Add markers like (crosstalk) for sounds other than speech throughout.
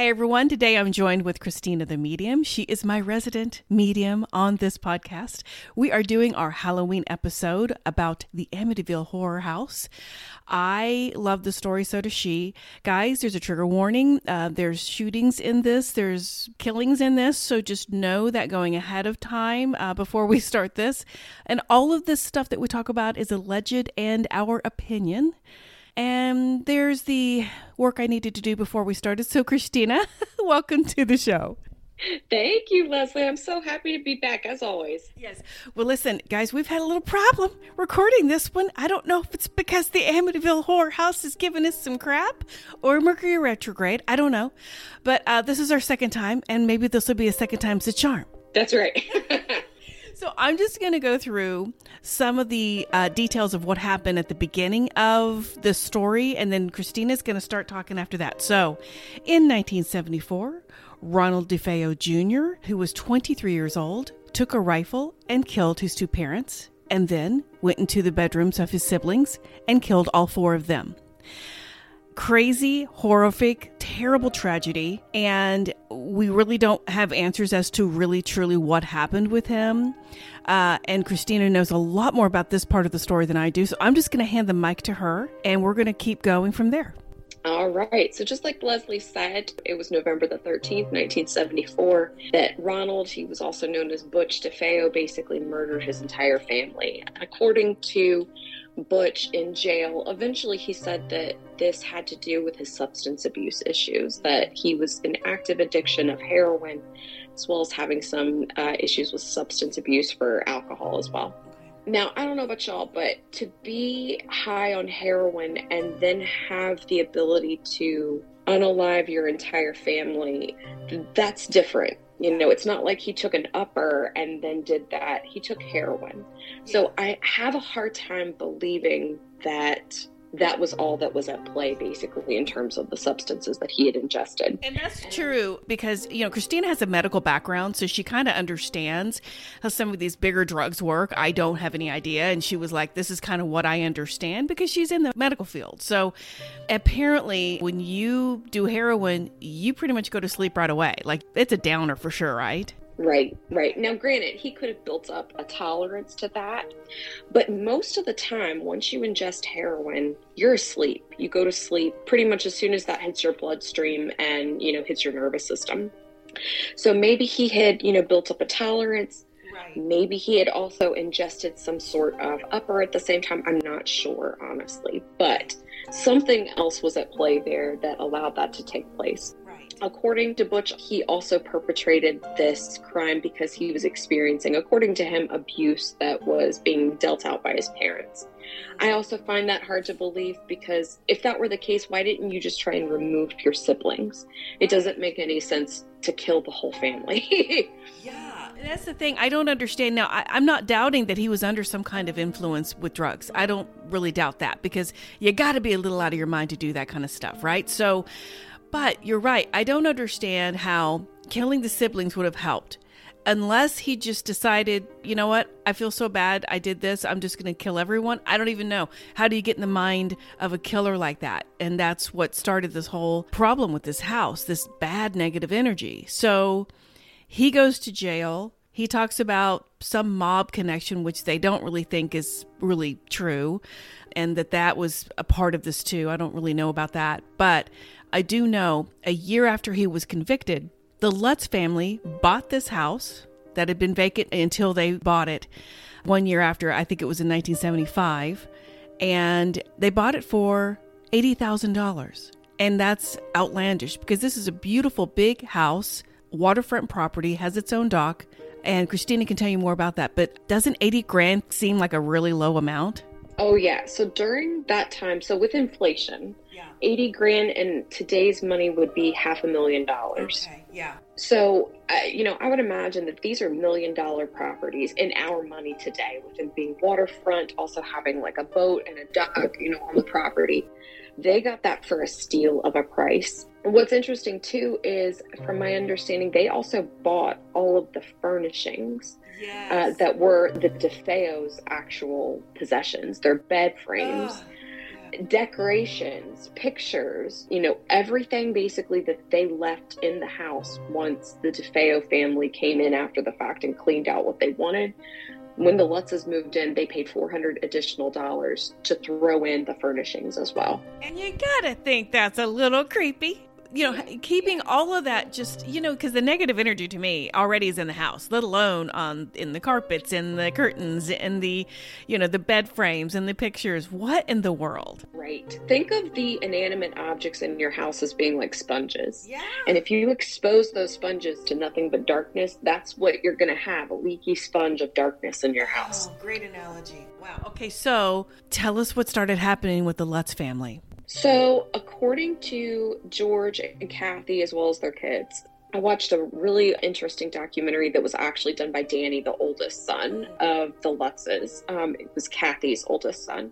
Hey everyone, today I'm joined with Christina the Medium. She is my resident medium on this podcast. We are doing our Halloween episode about the Amityville Horror House. I love the story, so does she. Guys, there's a trigger warning. Uh, there's shootings in this, there's killings in this, so just know that going ahead of time uh, before we (laughs) start this. And all of this stuff that we talk about is alleged and our opinion. And there's the work I needed to do before we started. So, Christina, (laughs) welcome to the show. Thank you, Leslie. I'm so happy to be back as always. Yes. Well, listen, guys, we've had a little problem recording this one. I don't know if it's because the Amityville Horror House is giving us some crap or Mercury retrograde. I don't know. But uh, this is our second time, and maybe this will be a second time's a charm. That's right. (laughs) So I'm just going to go through some of the uh, details of what happened at the beginning of the story, and then Christina's going to start talking after that. So, in 1974, Ronald DeFeo Jr., who was 23 years old, took a rifle and killed his two parents, and then went into the bedrooms of his siblings and killed all four of them crazy, horrific, terrible tragedy. And we really don't have answers as to really, truly what happened with him. Uh, and Christina knows a lot more about this part of the story than I do. So I'm just going to hand the mic to her and we're going to keep going from there. All right. So, just like Leslie said, it was November the 13th, 1974, that Ronald, he was also known as Butch DeFeo, basically murdered his entire family. According to Butch in jail, eventually he said that this had to do with his substance abuse issues, that he was in active addiction of heroin, as well as having some uh, issues with substance abuse for alcohol as well. Now, I don't know about y'all, but to be high on heroin and then have the ability to unalive your entire family, that's different you know, it's not like he took an upper and then did that. He took heroin. So I have a hard time believing that that was all that was at play basically in terms of the substances that he had ingested. And that's true because you know Christina has a medical background so she kind of understands how some of these bigger drugs work. I don't have any idea and she was like this is kind of what I understand because she's in the medical field. So apparently when you do heroin, you pretty much go to sleep right away. Like it's a downer for sure, right? Right, right. Now, granted, he could have built up a tolerance to that, but most of the time, once you ingest heroin, you're asleep. You go to sleep pretty much as soon as that hits your bloodstream and, you know, hits your nervous system. So maybe he had, you know, built up a tolerance. Right. Maybe he had also ingested some sort of upper at the same time. I'm not sure, honestly, but something else was at play there that allowed that to take place. According to Butch, he also perpetrated this crime because he was experiencing, according to him, abuse that was being dealt out by his parents. I also find that hard to believe because if that were the case, why didn't you just try and remove your siblings? It doesn't make any sense to kill the whole family. (laughs) yeah, that's the thing. I don't understand. Now, I, am not doubting that he was under some kind of influence with drugs. I don't really doubt that because you got to be a little out of your mind to do that kind of stuff, right? So, but you're right. I don't understand how killing the siblings would have helped. Unless he just decided, you know what, I feel so bad. I did this. I'm just going to kill everyone. I don't even know. How do you get in the mind of a killer like that? And that's what started this whole problem with this house, this bad negative energy. So he goes to jail. He talks about some mob connection, which they don't really think is really true, and that that was a part of this too. I don't really know about that. But I do know a year after he was convicted, the Lutz family bought this house that had been vacant until they bought it one year after, I think it was in 1975, and they bought it for $80,000. And that's outlandish because this is a beautiful big house, waterfront property, has its own dock, and Christina can tell you more about that. But doesn't 80 grand seem like a really low amount? Oh, yeah. So during that time, so with inflation, yeah. 80 grand in today's money would be half a million dollars. Okay, yeah. So, uh, you know, I would imagine that these are million dollar properties in our money today, with them being waterfront, also having like a boat and a dock, you know, on the property. They got that for a steal of a price. And what's interesting too is, from my understanding, they also bought all of the furnishings yes. uh, that were the DeFeo's actual possessions, their bed frames. Decorations, pictures, you know, everything basically that they left in the house once the DeFeo family came in after the fact and cleaned out what they wanted. When the Lutzes moved in, they paid 400 additional dollars to throw in the furnishings as well. And you gotta think that's a little creepy you know, keeping all of that just, you know, because the negative energy to me already is in the house, let alone on in the carpets, in the curtains, in the, you know, the bed frames and the pictures. What in the world? Right. Think of the inanimate objects in your house as being like sponges. Yeah. And if you expose those sponges to nothing but darkness, that's what you're going to have a leaky sponge of darkness in your house. Oh, great analogy. Wow. Okay, so tell us what started happening with the Lutz family. So, according to George and Kathy, as well as their kids, I watched a really interesting documentary that was actually done by Danny, the oldest son of the Lutzes. Um, it was Kathy's oldest son.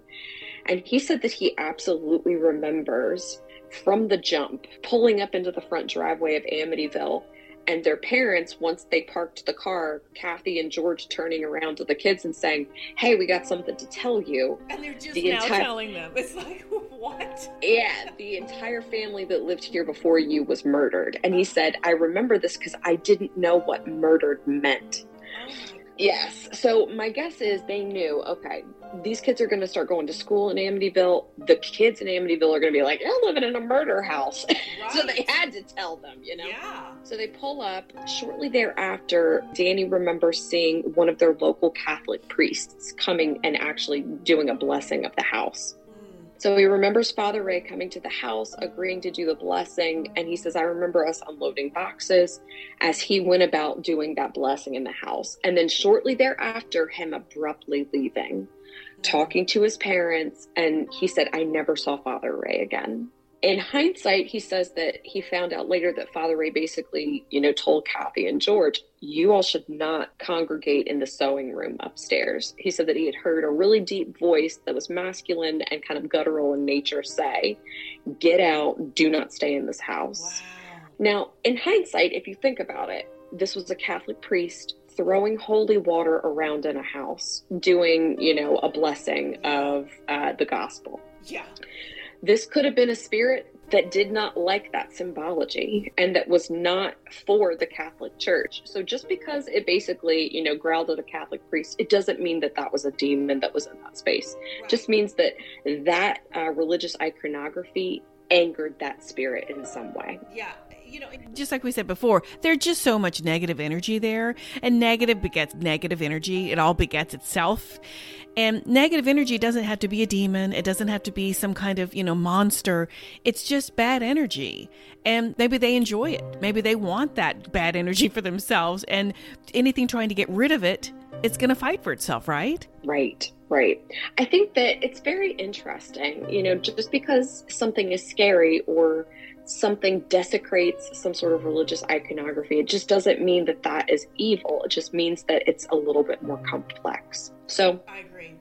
And he said that he absolutely remembers from the jump pulling up into the front driveway of Amityville and their parents, once they parked the car, Kathy and George turning around to the kids and saying, Hey, we got something to tell you. And they're just the now entire- telling them. It's like, (laughs) what? Yeah, the entire family that lived here before you was murdered. And he said, I remember this because I didn't know what murdered meant. Oh Yes. So my guess is they knew, okay, these kids are going to start going to school in Amityville. The kids in Amityville are going to be like, you're living in a murder house. Right. (laughs) so they had to tell them, you know? Yeah. So they pull up. Shortly thereafter, Danny remembers seeing one of their local Catholic priests coming and actually doing a blessing of the house. So he remembers Father Ray coming to the house, agreeing to do the blessing. And he says, I remember us unloading boxes as he went about doing that blessing in the house. And then shortly thereafter, him abruptly leaving, talking to his parents. And he said, I never saw Father Ray again in hindsight, he says that he found out later that Father Ray basically, you know, told Kathy and George, you all should not congregate in the sewing room upstairs. He said that he had heard a really deep voice that was masculine and kind of guttural in nature say, get out, do not stay in this house. Wow. Now, in hindsight, if you think about it, this was a Catholic priest throwing holy water around in a house, doing, you know, a blessing of uh, the gospel. Yeah. This could have been a spirit that did not like that symbology and that was not for the Catholic Church. So just because it basically, you know, growled at a Catholic priest, it doesn't mean that that was a demon that was in that space. Right. Just means that that uh, religious iconography angered that spirit in some way. Yeah you know, just like we said before, there's just so much negative energy there, and negative begets negative energy. It all begets itself. And negative energy doesn't have to be a demon. It doesn't have to be some kind of, you know, monster. It's just bad energy. And maybe they enjoy it. Maybe they want that bad energy for themselves. And anything trying to get rid of it, it's going to fight for itself, right? Right. Right. I think that it's very interesting, you know, just because something is scary or something desecrates some sort of religious iconography, it just doesn't mean that that is evil. It just means that it's a little bit more complex. So, I agree.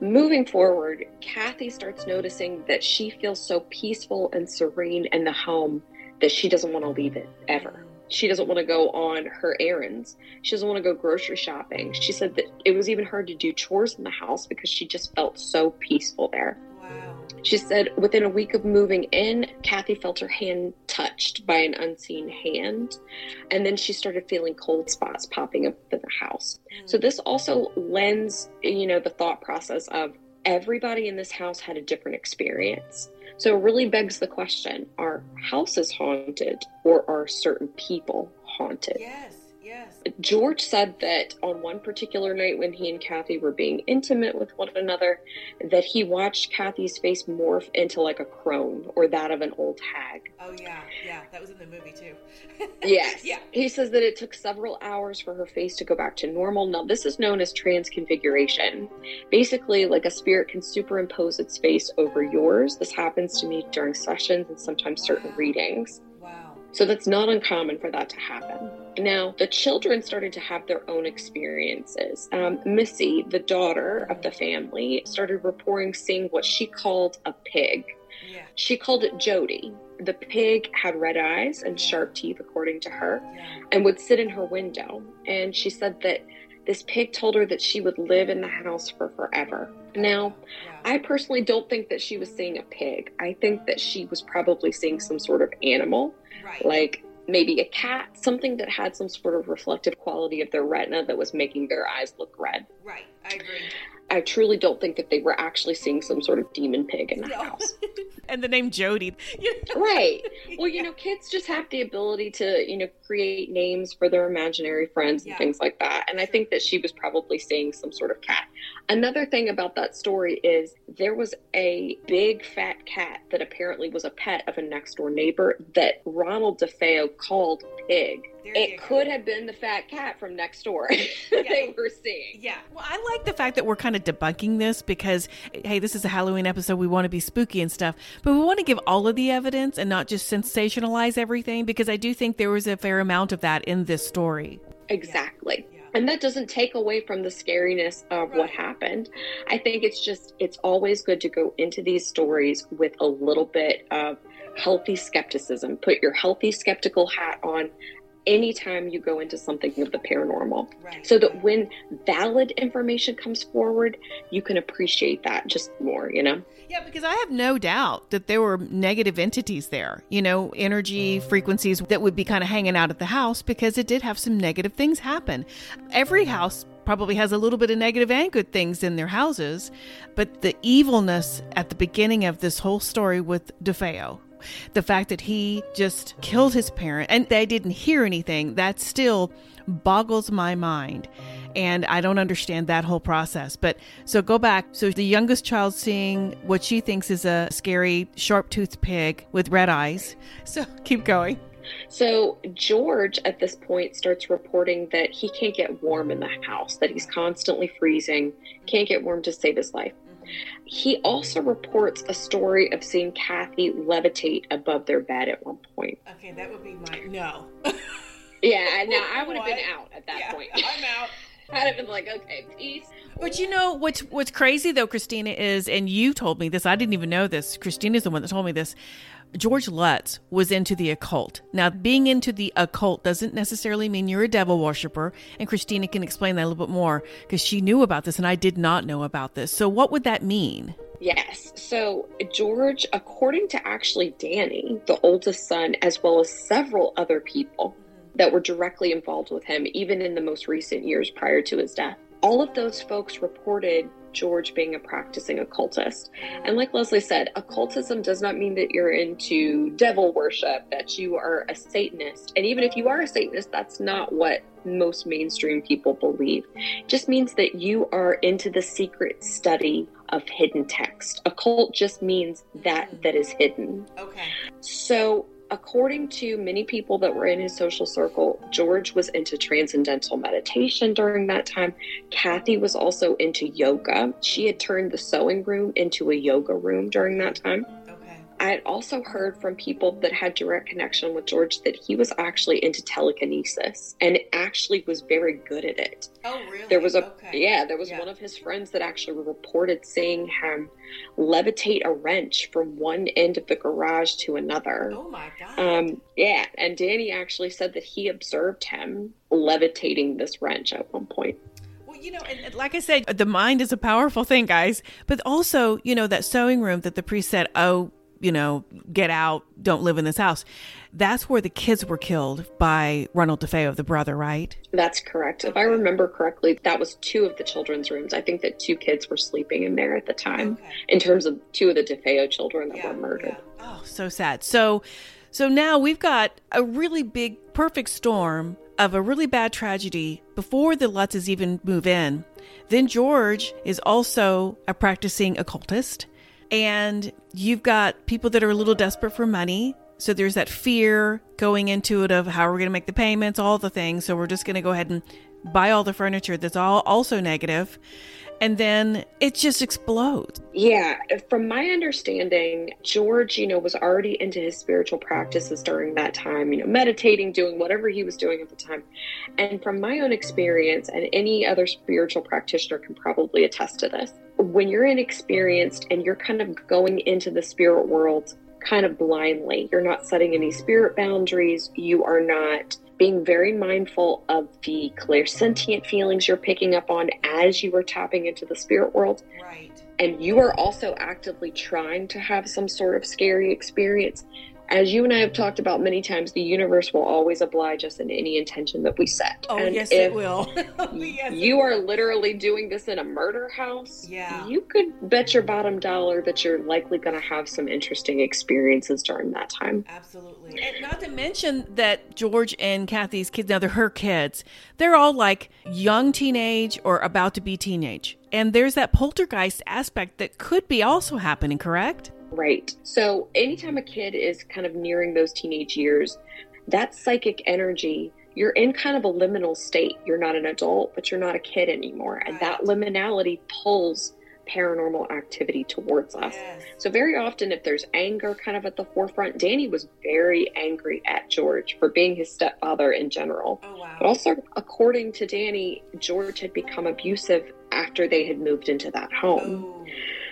Moving forward, Kathy starts noticing that she feels so peaceful and serene in the home that she doesn't want to leave it ever. She doesn't want to go on her errands. She doesn't want to go grocery shopping. She said that it was even hard to do chores in the house because she just felt so peaceful there. She said within a week of moving in, Kathy felt her hand touched by an unseen hand. And then she started feeling cold spots popping up in the house. Hmm. So this also lends, you know, the thought process of everybody in this house had a different experience. So it really begs the question are houses haunted or are certain people haunted? Yes. Yes. George said that on one particular night when he and Kathy were being intimate with one another, that he watched Kathy's face morph into like a crone or that of an old hag. Oh yeah, yeah, that was in the movie too. (laughs) yes. Yeah. He says that it took several hours for her face to go back to normal. Now this is known as transconfiguration. Basically, like a spirit can superimpose its face over yours. This happens to me during sessions and sometimes certain readings. So that's not uncommon for that to happen. Now, the children started to have their own experiences. Um, Missy, the daughter of the family, started reporting seeing what she called a pig. Yeah. She called it Jody. The pig had red eyes and sharp teeth, according to her, yeah. and would sit in her window. And she said that this pig told her that she would live in the house for forever. Now, I personally don't think that she was seeing a pig. I think that she was probably seeing some sort of animal, right. like maybe a cat, something that had some sort of reflective quality of their retina that was making their eyes look red. Right, I agree. I truly don't think that they were actually seeing some sort of demon pig in the no. house. (laughs) and the name Jody. (laughs) right. (laughs) Well, you know, kids just have the ability to, you know, create names for their imaginary friends and yeah. things like that. And I think that she was probably seeing some sort of cat. Another thing about that story is there was a big fat cat that apparently was a pet of a next door neighbor that Ronald DeFeo called Pig. There it could go. have been the fat cat from next door that (laughs) yeah. they were seeing. Yeah. Well, I like the fact that we're kind of debunking this because, hey, this is a Halloween episode. We want to be spooky and stuff, but we want to give all of the evidence and not just sensationalize everything because I do think there was a fair amount of that in this story. Exactly. Yeah. And that doesn't take away from the scariness of what happened. I think it's just, it's always good to go into these stories with a little bit of healthy skepticism. Put your healthy skeptical hat on anytime you go into something of the paranormal. Right. so that when valid information comes forward you can appreciate that just more you know? Yeah because i have no doubt that there were negative entities there you know energy frequencies that would be kind of hanging out at the house because it did have some negative things happen. Every mm-hmm. house probably has a little bit of negative and good things in their houses but the evilness at the beginning of this whole story with defeo the fact that he just killed his parent and they didn't hear anything, that still boggles my mind. And I don't understand that whole process. But so go back. So the youngest child seeing what she thinks is a scary, sharp toothed pig with red eyes. (laughs) So keep going. So George at this point starts reporting that he can't get warm in the house, that he's constantly freezing, can't get warm to save his life. He also reports a story of seeing Kathy levitate above their bed at one point. Okay, that would be my no. (laughs) yeah, now I would have been out at that yeah, point. (laughs) I'm out. (laughs) I'd have been like, okay, peace. But you know what's what's crazy though, Christina is, and you told me this. I didn't even know this. Christina's the one that told me this. George Lutz was into the occult. Now, being into the occult doesn't necessarily mean you're a devil worshiper, and Christina can explain that a little bit more because she knew about this and I did not know about this. So, what would that mean? Yes. So, George, according to actually Danny, the oldest son, as well as several other people that were directly involved with him, even in the most recent years prior to his death, all of those folks reported George being a practicing occultist. And like Leslie said, occultism does not mean that you're into devil worship, that you are a Satanist. And even if you are a Satanist, that's not what most mainstream people believe. It just means that you are into the secret study of hidden text. Occult just means that that is hidden. Okay. So according to many people that were in his social circle, George was into transcendental meditation during that time. Kathy was also into yoga. She had turned the sewing room into a yoga room during that time. I had also heard from people that had direct connection with George that he was actually into telekinesis and actually was very good at it. Oh, really? There was a okay. yeah, there was yeah. one of his friends that actually reported seeing him levitate a wrench from one end of the garage to another. Oh my god. Um, yeah, and Danny actually said that he observed him levitating this wrench at one point Well, you know, and like I said, the mind is a powerful thing, guys. But also, you know, that sewing room that the priest said, "Oh, you know, get out, don't live in this house. That's where the kids were killed by Ronald DeFeo, the brother, right? That's correct. If I remember correctly, that was two of the children's rooms. I think that two kids were sleeping in there at the time, okay. in terms of two of the DeFeo children that yeah, were murdered. Yeah. Oh, so sad. So, so now we've got a really big, perfect storm of a really bad tragedy before the Lutzes even move in. Then George is also a practicing occultist and you've got people that are a little desperate for money. So there's that fear going into it of how we're going to make the payments, all the things. So we're just going to go ahead and buy all the furniture that's all also negative and then it just explodes. Yeah, from my understanding, George, you know, was already into his spiritual practices during that time, you know, meditating, doing whatever he was doing at the time. And from my own experience, and any other spiritual practitioner can probably attest to this, when you're inexperienced and you're kind of going into the spirit world kind of blindly. You're not setting any spirit boundaries. You are not being very mindful of the clairsentient feelings you're picking up on as you are tapping into the spirit world. Right. And you are also actively trying to have some sort of scary experience as you and I have talked about many times, the universe will always oblige us in any intention that we set. Oh, and yes, it will. (laughs) yes, you are literally doing this in a murder house. Yeah. You could bet your bottom dollar that you're likely going to have some interesting experiences during that time. Absolutely. And not to mention that George and Kathy's kids, now they're her kids, they're all like young teenage or about to be teenage. And there's that poltergeist aspect that could be also happening, correct? Right. So anytime a kid is kind of nearing those teenage years, that psychic energy, you're in kind of a liminal state. You're not an adult, but you're not a kid anymore. And that liminality pulls paranormal activity towards us. Yes. So very often if there's anger kind of at the forefront, Danny was very angry at George for being his stepfather in general. Oh, wow. But also according to Danny, George had become abusive after they had moved into that home. Oh,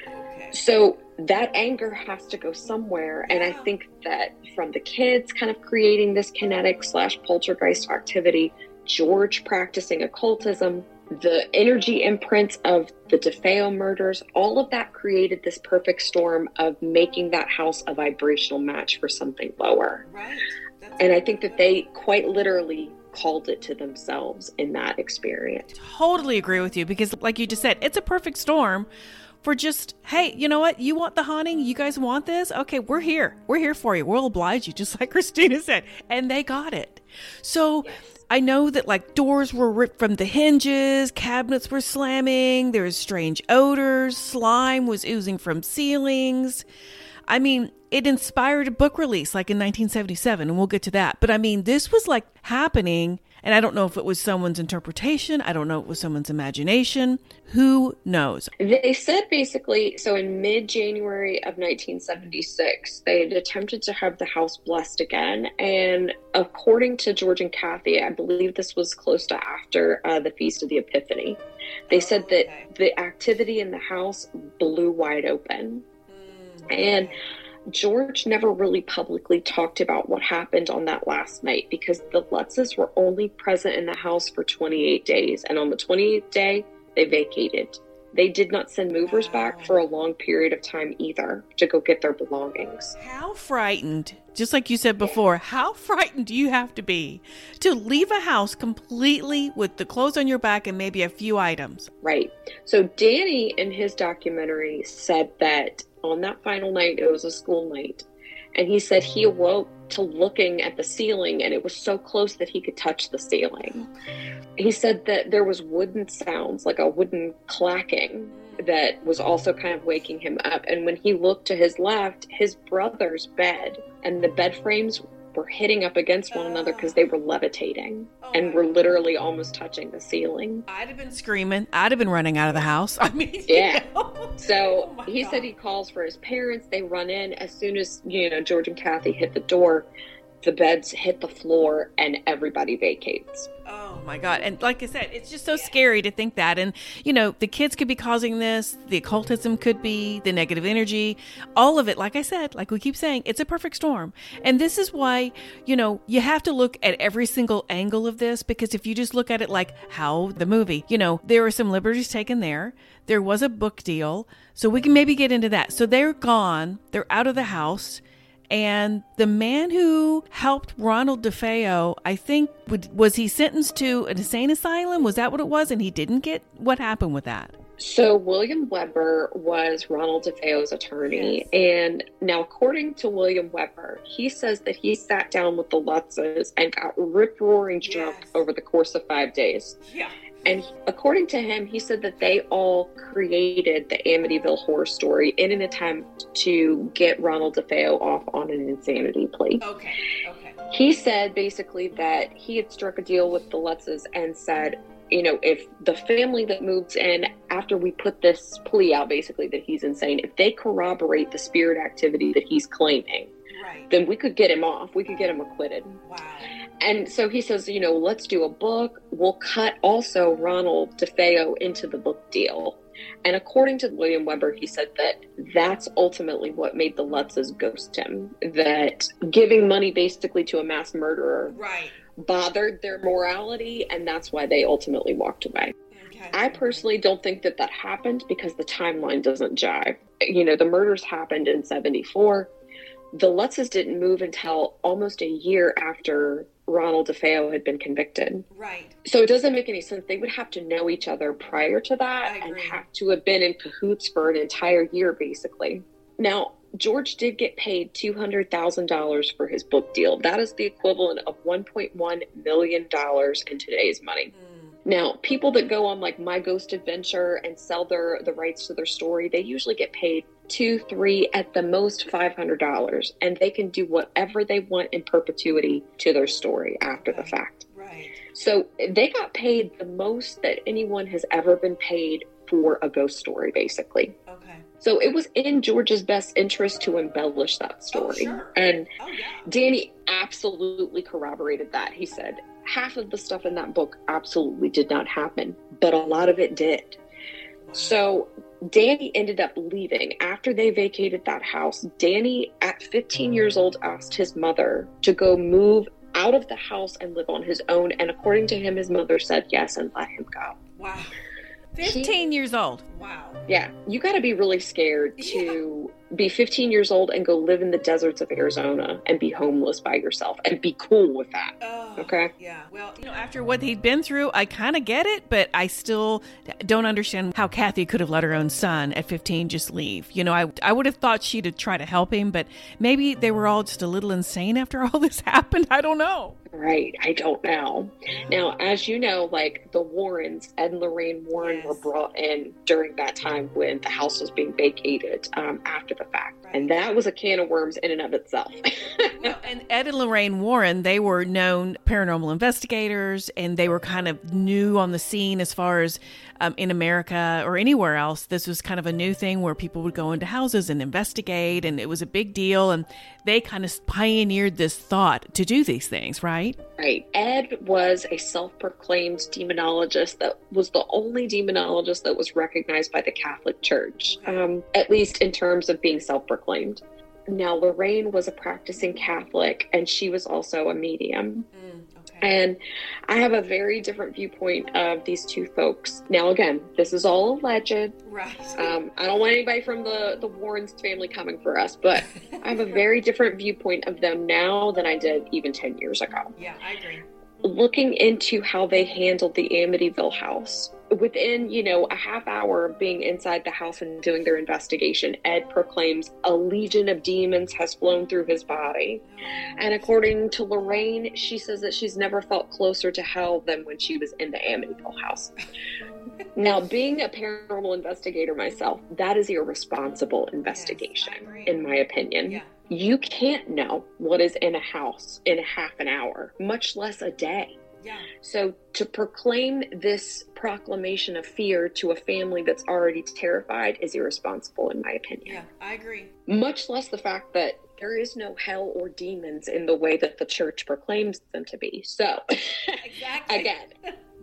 okay. So that anger has to go somewhere. And I think that from the kids kind of creating this kinetic slash poltergeist activity, George practicing occultism, the energy imprints of the DeFeo murders, all of that created this perfect storm of making that house a vibrational match for something lower. Right. And I think that they quite literally called it to themselves in that experience. totally agree with you because, like you just said, it's a perfect storm for just, hey, you know what? You want the haunting? You guys want this? Okay, we're here. We're here for you. We'll oblige you, (laughs) just like Christina said. And they got it. So I know that like doors were ripped from the hinges, cabinets were slamming, there was strange odors, slime was oozing from ceilings. I mean, it inspired a book release like in 1977, and we'll get to that. But I mean, this was like happening, and I don't know if it was someone's interpretation. I don't know if it was someone's imagination. Who knows? They said basically, so in mid January of 1976, they had attempted to have the house blessed again. And according to George and Kathy, I believe this was close to after uh, the Feast of the Epiphany, they said that the activity in the house blew wide open. And George never really publicly talked about what happened on that last night because the Lutzes were only present in the house for 28 days. And on the 28th day, they vacated. They did not send movers back for a long period of time either to go get their belongings. How frightened, just like you said before, how frightened do you have to be to leave a house completely with the clothes on your back and maybe a few items? Right. So Danny in his documentary said that on that final night, it was a school night, and he said he awoke to looking at the ceiling and it was so close that he could touch the ceiling. He said that there was wooden sounds, like a wooden clacking that was also kind of waking him up. And when he looked to his left, his brother's bed and the bed frames were hitting up against one another because they were levitating oh, and were literally almost touching the ceiling. I'd have been screaming. I'd have been running out of the house. (laughs) I mean, you Yeah. know? So (laughs) Oh he God. said he calls for his parents. They run in as soon as you know George and Kathy hit the door. The beds hit the floor and everybody vacates. Oh my God. And like I said, it's just so scary to think that. And, you know, the kids could be causing this, the occultism could be, the negative energy, all of it. Like I said, like we keep saying, it's a perfect storm. And this is why, you know, you have to look at every single angle of this because if you just look at it like how the movie, you know, there were some liberties taken there. There was a book deal. So we can maybe get into that. So they're gone, they're out of the house. And the man who helped Ronald DeFeo, I think, would, was he sentenced to an insane asylum? Was that what it was? And he didn't get what happened with that? So William Weber was Ronald DeFeo's attorney, and now according to William Weber, he says that he sat down with the Lutzes and got rip roaring drunk Yes. over the course of five days. Yeah. And according to him, he said that they all created the Amityville horror story in an attempt to get Ronald DeFeo off on an insanity plea. Okay. Okay. He said basically that he had struck a deal with the Lutzes and said, you know, if the family that moves in after we put this plea out, basically that he's insane, if they corroborate the spirit activity that he's claiming, Right. then we could get him off. We could get him acquitted. Wow. And so he says, you know, let's do a book. We'll cut also Ronald DeFeo into the book deal. And according to William Weber, he said that that's ultimately what made the Lutzes ghost him. That giving money basically to a mass murderer right. bothered their morality, and that's why they ultimately walked away. Okay. I personally don't think that that happened because the timeline doesn't jive. You know, the murders happened in 74. The Lutzes didn't move until almost a year after Ronald DeFeo had been convicted. right. So it doesn't make any sense. They would have to know each other prior to that and have to have been in cahoots for an entire year, basically. Now, George did get paid $200,000 for his book deal. That is the equivalent of $1.1 million in today's money. Mm. Now, people that go on like My Ghost Adventure and sell their the rights to their story, they usually get paid two, three, at the most five hundred dollars, and they can do whatever they want in perpetuity to their story after the fact. Right. So they got paid the most that anyone has ever been paid for a ghost story, basically. Okay. So it was in George's best interest to embellish that oh, story. sure. And Oh yeah. Danny absolutely corroborated that. He said half of the stuff in that book absolutely did not happen, but a lot of it did. So Danny ended up leaving after they vacated that house. Danny, at 15 years old, asked his mother to go move out of the house and live on his own. And according to him, his mother said yes and let him go. Wow. 15 years old. Wow. Yeah, you got to be really scared to be 15 years old and go live in the deserts of Arizona and be homeless by yourself and be cool with that. Oh, Okay. Yeah. Well, you know, after what he'd been through, I kind of get it, but I still don't understand how Kathy could have let her own son at 15 just leave. You know, I I would have thought she'd have tried to help him, but maybe they were all just a little insane after all this (laughs) happened. I don't know. Right, I don't know. Now, as you know, like the Warrens, Ed and Lorraine Warren Yes. were brought in during that time when the house was being vacated um, after the fact. And that was a can of worms in and of itself. (laughs) Well, and Ed and Lorraine Warren, they were known paranormal investigators, and they were kind of new on the scene as far as um, in America or anywhere else. This was kind of a new thing where people would go into houses and investigate, and it was a big deal. And they kind of pioneered this thought to do these things, right? Right. Ed was a self proclaimed demonologist that was the only demonologist that was recognized by the Catholic Church, um, at least in terms of being self proclaimed. Now, Lorraine was a practicing Catholic and she was also a medium. okay. And I have a very different viewpoint of these two folks. Now, again, this is all alleged. Right. Um, I don't want anybody from the, the Warrens family coming for us, but (laughs) I have a very different viewpoint of them now than I did even 10 years ago yeah, I agree. Looking into how they handled the Amityville house. Within, you know, a half hour of being inside the house and doing their investigation, Ed proclaims a legion of demons has flown through his body. And according to Lorraine, she says that she's never felt closer to hell than when she was in the Amityville house. Now, being a paranormal investigator myself, that is irresponsible investigation, agree. in my opinion. Yeah. You can't know what is in a house in half an hour, much less a day. Yeah. So to proclaim this proclamation of fear to a family that's already terrified is irresponsible, in my opinion. Yeah, I agree. Much less the fact that there is no hell or demons in the way that the church proclaims them to be. So, Exactly. (laughs) again,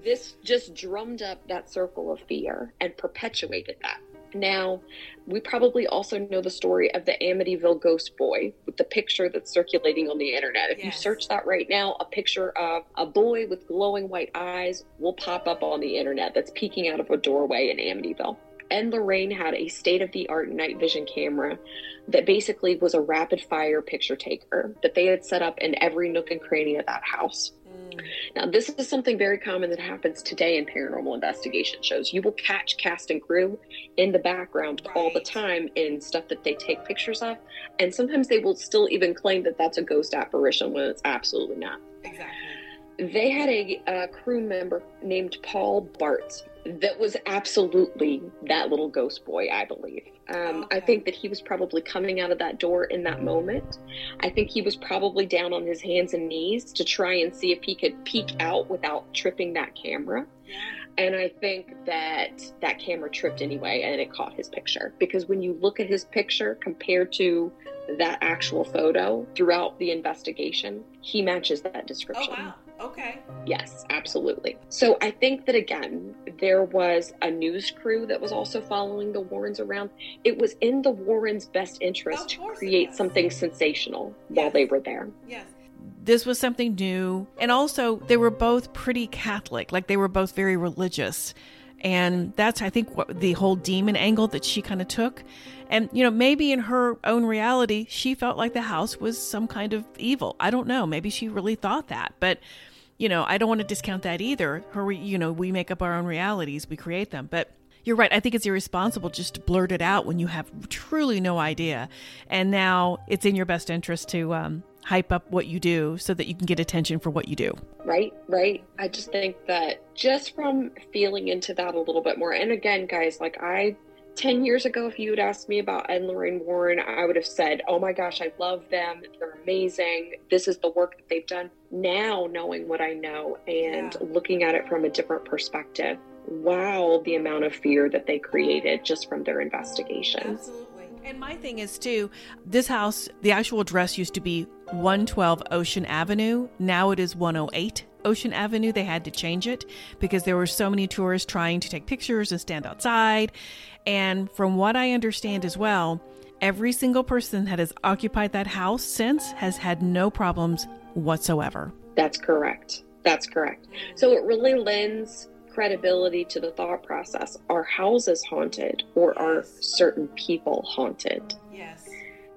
this just drummed up that circle of fear and perpetuated that. Now, we probably also know the story of the Amityville ghost boy with the picture that's circulating on the internet. If you search that right now, a picture of a boy with glowing white eyes will pop up on the internet that's peeking out of a doorway in Amityville. And Lorraine had a state of the art night vision camera that basically was a rapid fire picture taker that they had set up in every nook and cranny of that house. Now, this is something very common that happens today in paranormal investigation shows. You will catch cast and crew in the background all the time in stuff that they take pictures of, and sometimes they will still even claim that that's a ghost apparition when it's absolutely not. exactly. They had a, a crew member named Paul Bartz that was absolutely that little ghost boy, I believe. Um, I think that he was probably coming out of that door in that moment. I think he was probably down on his hands and knees to try and see if he could peek out without tripping that camera. Yeah. And I think that that camera tripped anyway and it caught his picture. Because when you look at his picture compared to that actual photo throughout the investigation, he matches that description. Oh wow. Okay. Yes, absolutely. So I think that again, There was a news crew that was also following the Warrens around. It was in the Warrens' best interest to create something sensational yes. while they were there. Yes this was something new. And also, they were both pretty Catholic, like they were both very religious. And that's, I think, what the whole demon angle that she kind of took. And, you know, maybe in her own reality, she felt like the house was some kind of evil. I don't know. Maybe she really thought that. But, you know, I don't want to discount that either. Her, you know, we make up our own realities, we create them. But you're right. I think it's irresponsible just to blurt it out when you have truly no idea. And now it's in your best interest to um, hype up what you do so that you can get attention for what you do. Right, right. I just think that just from feeling into that a little bit more, and again, guys, like I 10 years ago, if you had asked me about Ed and Lorraine Warren, I would have said, Oh my gosh, I love them. They're amazing. This is the work that they've done. Now, knowing what I know and yeah. looking at it from a different perspective, wow, the amount of fear that they created just from their investigation. Absolutely. And my thing is, too, this house, the actual address used to be 112 Ocean Avenue. Now it is 108 Ocean Avenue. They had to change it because there were so many tourists trying to take pictures and stand outside. And from what I understand as well, every single person that has occupied that house since has had no problems whatsoever. That's correct. That's correct. So it really lends credibility to the thought process. Are houses haunted or are certain people haunted? Yes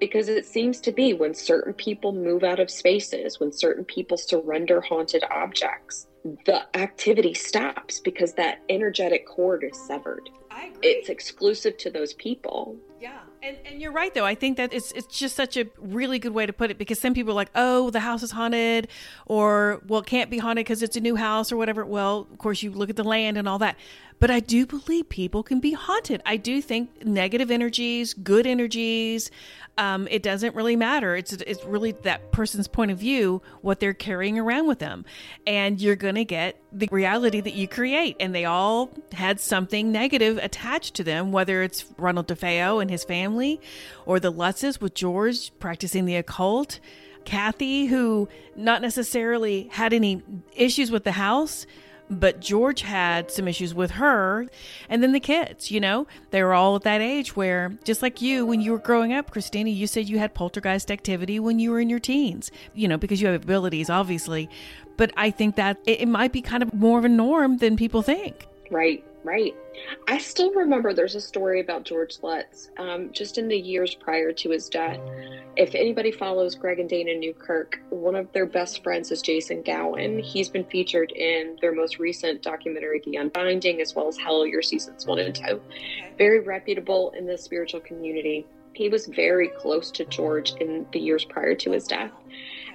because it seems to be when certain people move out of spaces, when certain people surrender haunted objects, the activity stops because that energetic cord is severed. I agree. It's exclusive to those people. Yeah. And and you're right though. I think that it's it's just such a really good way to put it because some people are like, "Oh, the house is haunted," or "Well, it can't be haunted because it's a new house or whatever." Well, of course, you look at the land and all that. But I do believe people can be haunted. I do think negative energies, good energies, um, it doesn't really matter. It's it's really that person's point of view, what they're carrying around with them, and you're gonna get the reality that you create. And they all had something negative attached to them, whether it's Ronald DeFeo and his family, or the Lutzes with George practicing the occult. Kathy, who not necessarily had any issues with the house, but George had some issues with her. And then the kids, you know, they were all at that age where, just like you, when you were growing up, Christina, you said you had poltergeist activity when you were in your teens, you know, because you have abilities, obviously. But I think that it, it might be kind of more of a norm than people think. Right. Right. I still remember there's a story about George Lutz um, just in the years prior to his death. If anybody follows Greg and Dana Newkirk, one of their best friends is Jason Gowan. He's been featured in their most recent documentary, The Unbinding, as well as Hellier Seasons 1 and 2. Very reputable in the spiritual community. He was very close to George in the years prior to his death.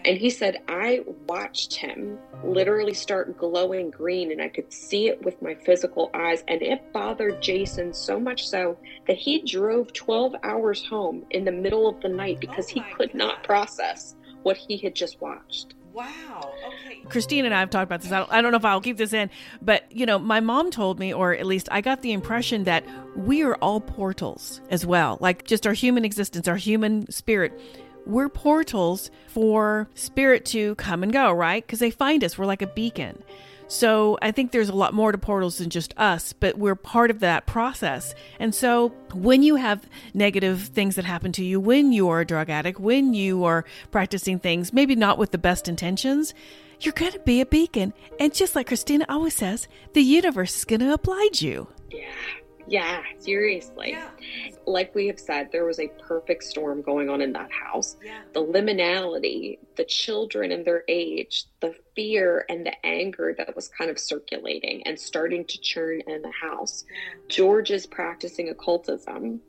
And he said, I watched him literally start glowing green, and I could see it with my physical eyes. And it bothered Jason so much so that he drove 12 hours home in the middle of the night because oh he could God. not process what he had just watched. Wow. Okay. Christine and I have talked about this. I don't, I don't know if I'll keep this in, but you know, my mom told me, or at least I got the impression that we are all portals as well. Like just our human existence, our human spirit we're portals for spirit to come and go, right? Because they find us. We're like a beacon. So I think there's a lot more to portals than just us, but we're part of that process. And so when you have negative things that happen to you, when you are a drug addict, when you are practicing things, maybe not with the best intentions, you're going to be a beacon. And just like Christina always says, the universe is going to oblige you. Yeah. Yeah, seriously. Yeah. Like we have said, there was a perfect storm going on in that house. Yeah. The liminality, the children and their age, the fear and the anger that was kind of circulating and starting to churn in the house. Yeah. George is practicing occultism.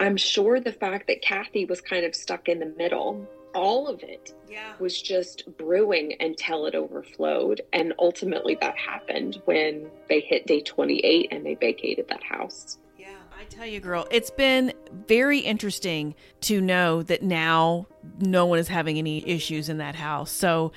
I'm sure the fact that Kathy was kind of stuck in the middle all of it yeah. was just brewing until it overflowed. And ultimately, that happened when they hit day 28 and they vacated that house. Yeah, I tell you, girl, it's been very interesting to know that now no one is having any issues in that house. So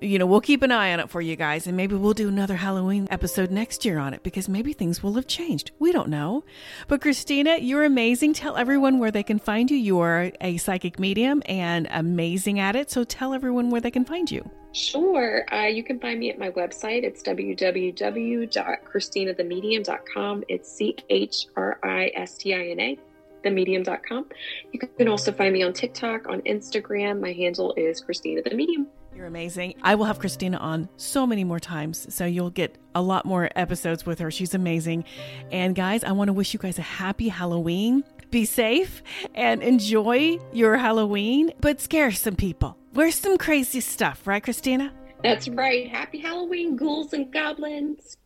you know, we'll keep an eye on it for you guys, and maybe we'll do another Halloween episode next year on it because maybe things will have changed. We don't know. But Christina, you're amazing. Tell everyone where they can find you. You are a psychic medium and amazing at it. So tell everyone where they can find you. Sure. Uh, you can find me at my website. It's www.christinathemedium.com. It's C H R I S T I N A themedium.com. You can also find me on TikTok, on Instagram. My handle is Christina the Medium. You're amazing. I will have Christina on so many more times, so you'll get a lot more episodes with her. She's amazing. And guys, I want to wish you guys a happy Halloween. Be safe and enjoy your Halloween, but scare some people. Wear some crazy stuff, right, Christina? That's right. Happy Halloween, ghouls and goblins.